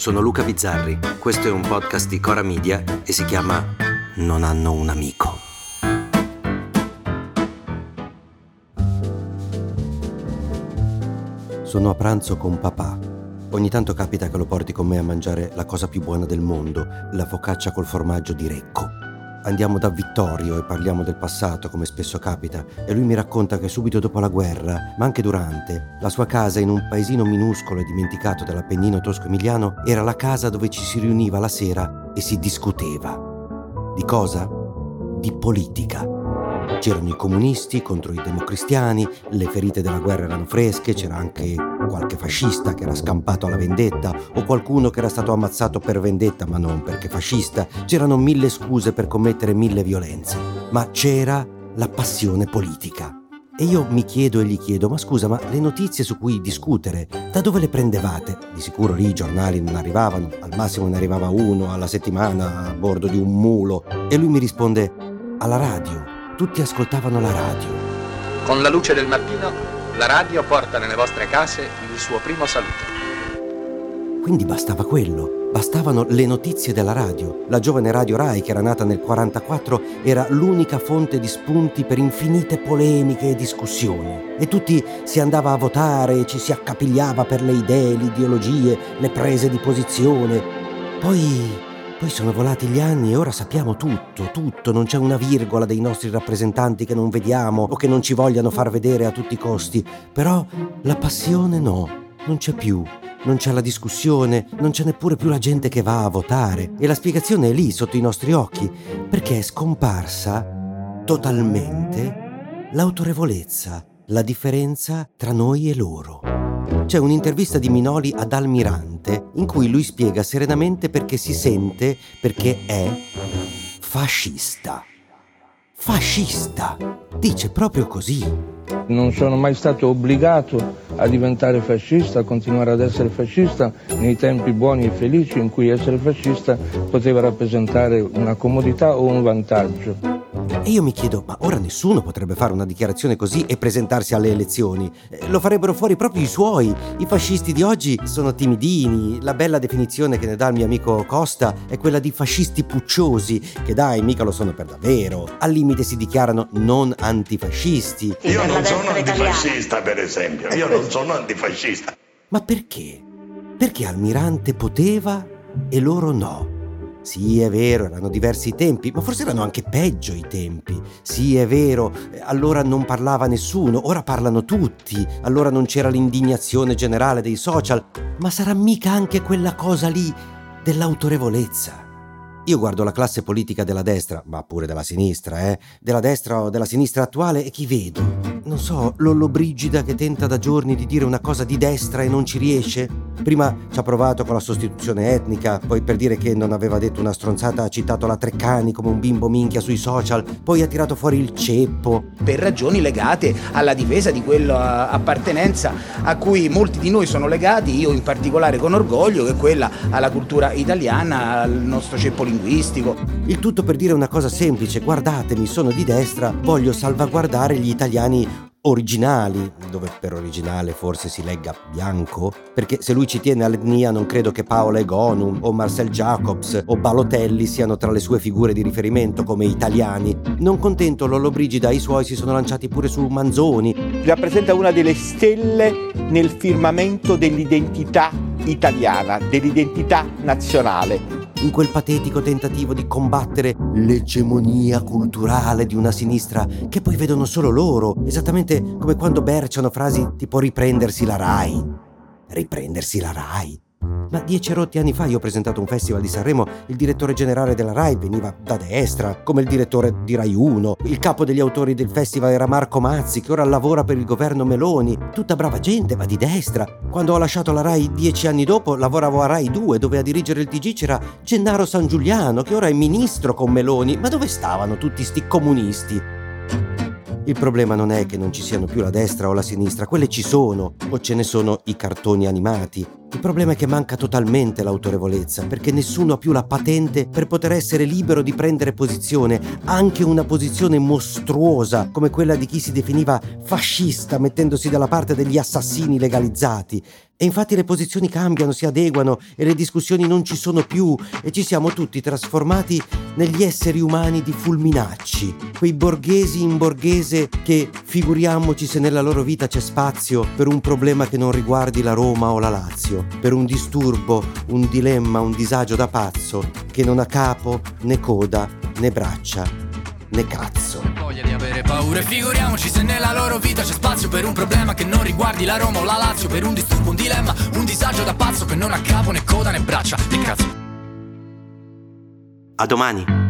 Sono Luca Bizzarri, questo è un podcast di Cora Media e si chiama Non hanno un amico. Sono a pranzo con papà. Ogni tanto capita che lo porti con me a mangiare la cosa più buona del mondo, la focaccia col formaggio di Recco. Andiamo da Vittorio e parliamo del passato, come spesso capita, e lui mi racconta che subito dopo la guerra, ma anche durante, la sua casa in un paesino minuscolo e dimenticato dell'Appennino tosco-emiliano era la casa dove ci si riuniva la sera e si discuteva. Di cosa? Di politica. C'erano i comunisti contro i democristiani, le ferite della guerra erano fresche, c'era anche qualche fascista che era scampato alla vendetta o qualcuno che era stato ammazzato per vendetta ma non perché fascista. C'erano mille scuse per commettere mille violenze, ma c'era la passione politica. E io mi chiedo e gli chiedo, ma scusa, ma le notizie su cui discutere, da dove le prendevate? Di sicuro lì i giornali non arrivavano, al massimo ne arrivava uno alla settimana a bordo di un mulo. E lui mi risponde, alla radio tutti ascoltavano la radio. Con la luce del mattino, la radio porta nelle vostre case il suo primo saluto. Quindi bastava quello, bastavano le notizie della radio. La giovane Radio Rai, che era nata nel 1944, era l'unica fonte di spunti per infinite polemiche e discussioni. E tutti si andava a votare, ci si accapigliava per le idee, le ideologie, le prese di posizione. Poi poi sono volati gli anni e ora sappiamo tutto, tutto, non c'è una virgola dei nostri rappresentanti che non vediamo o che non ci vogliano far vedere a tutti i costi. Però la passione no, non c'è più. Non c'è la discussione, non c'è neppure più la gente che va a votare. E la spiegazione è lì, sotto i nostri occhi, perché è scomparsa totalmente l'autorevolezza, la differenza tra noi e loro. C'è un'intervista di Minoli ad Almirante in cui lui spiega serenamente perché si sente, perché è fascista. Fascista! Dice proprio così. Non sono mai stato obbligato a diventare fascista, a continuare ad essere fascista nei tempi buoni e felici in cui essere fascista poteva rappresentare una comodità o un vantaggio. E io mi chiedo, ma ora nessuno potrebbe fare una dichiarazione così e presentarsi alle elezioni? Eh, lo farebbero fuori proprio i suoi. I fascisti di oggi sono timidini. La bella definizione che ne dà il mio amico Costa è quella di fascisti pucciosi, che dai, mica lo sono per davvero. Al limite si dichiarano non antifascisti. Io non sono antifascista, per esempio. Io non sono antifascista. Ma perché? Perché Almirante poteva e loro no? Sì, è vero, erano diversi i tempi, ma forse erano anche peggio i tempi. Sì, è vero, allora non parlava nessuno, ora parlano tutti, allora non c'era l'indignazione generale dei social, ma sarà mica anche quella cosa lì dell'autorevolezza. Io guardo la classe politica della destra, ma pure della sinistra, eh? Della destra o della sinistra attuale e chi vedo? Non so, Lollobrigida che tenta da giorni di dire una cosa di destra e non ci riesce? Prima ci ha provato con la sostituzione etnica, poi per dire che non aveva detto una stronzata ha citato la Treccani come un bimbo minchia sui social, poi ha tirato fuori il ceppo. Per ragioni legate alla difesa di quella appartenenza a cui molti di noi sono legati, io in particolare con orgoglio, che è quella alla cultura italiana, al nostro ceppo linguistico. Il tutto per dire una cosa semplice, guardatemi, sono di destra, voglio salvaguardare gli italiani originali, dove per originale forse si legga bianco, perché se lui ci tiene all'etnia non credo che Paola Egonu o Marcel Jacobs o Balotelli siano tra le sue figure di riferimento come italiani. Non contento Lollobrigida, i suoi si sono lanciati pure su Manzoni. Rappresenta una delle stelle nel firmamento dell'identità italiana, dell'identità nazionale in quel patetico tentativo di combattere l'egemonia culturale di una sinistra che poi vedono solo loro, esattamente come quando berciano frasi tipo riprendersi la RAI. Riprendersi la RAI? Ma dieci rotti anni fa io ho presentato un festival di Sanremo, il direttore generale della RAI veniva da destra, come il direttore di RAI 1, il capo degli autori del festival era Marco Mazzi, che ora lavora per il governo Meloni, tutta brava gente, ma di destra. Quando ho lasciato la RAI dieci anni dopo, lavoravo a RAI 2, dove a dirigere il TG c'era Gennaro San Giuliano, che ora è ministro con Meloni, ma dove stavano tutti sti comunisti? Il problema non è che non ci siano più la destra o la sinistra, quelle ci sono, o ce ne sono i cartoni animati. Il problema è che manca totalmente l'autorevolezza, perché nessuno ha più la patente per poter essere libero di prendere posizione, anche una posizione mostruosa come quella di chi si definiva fascista mettendosi dalla parte degli assassini legalizzati. E infatti le posizioni cambiano, si adeguano e le discussioni non ci sono più e ci siamo tutti trasformati negli esseri umani di fulminacci, quei borghesi in borghese che figuriamoci se nella loro vita c'è spazio per un problema che non riguardi la Roma o la Lazio, per un disturbo, un dilemma, un disagio da pazzo che non ha capo né coda né braccia né cazzo. Voglia di avere paura e figuriamoci se nella loro vita c'è spazio per un problema che non riguardi la Roma o la Lazio, per un disturbo, un dilemma, un disagio da pazzo che non ha capo né coda né braccia né cazzo. A domani.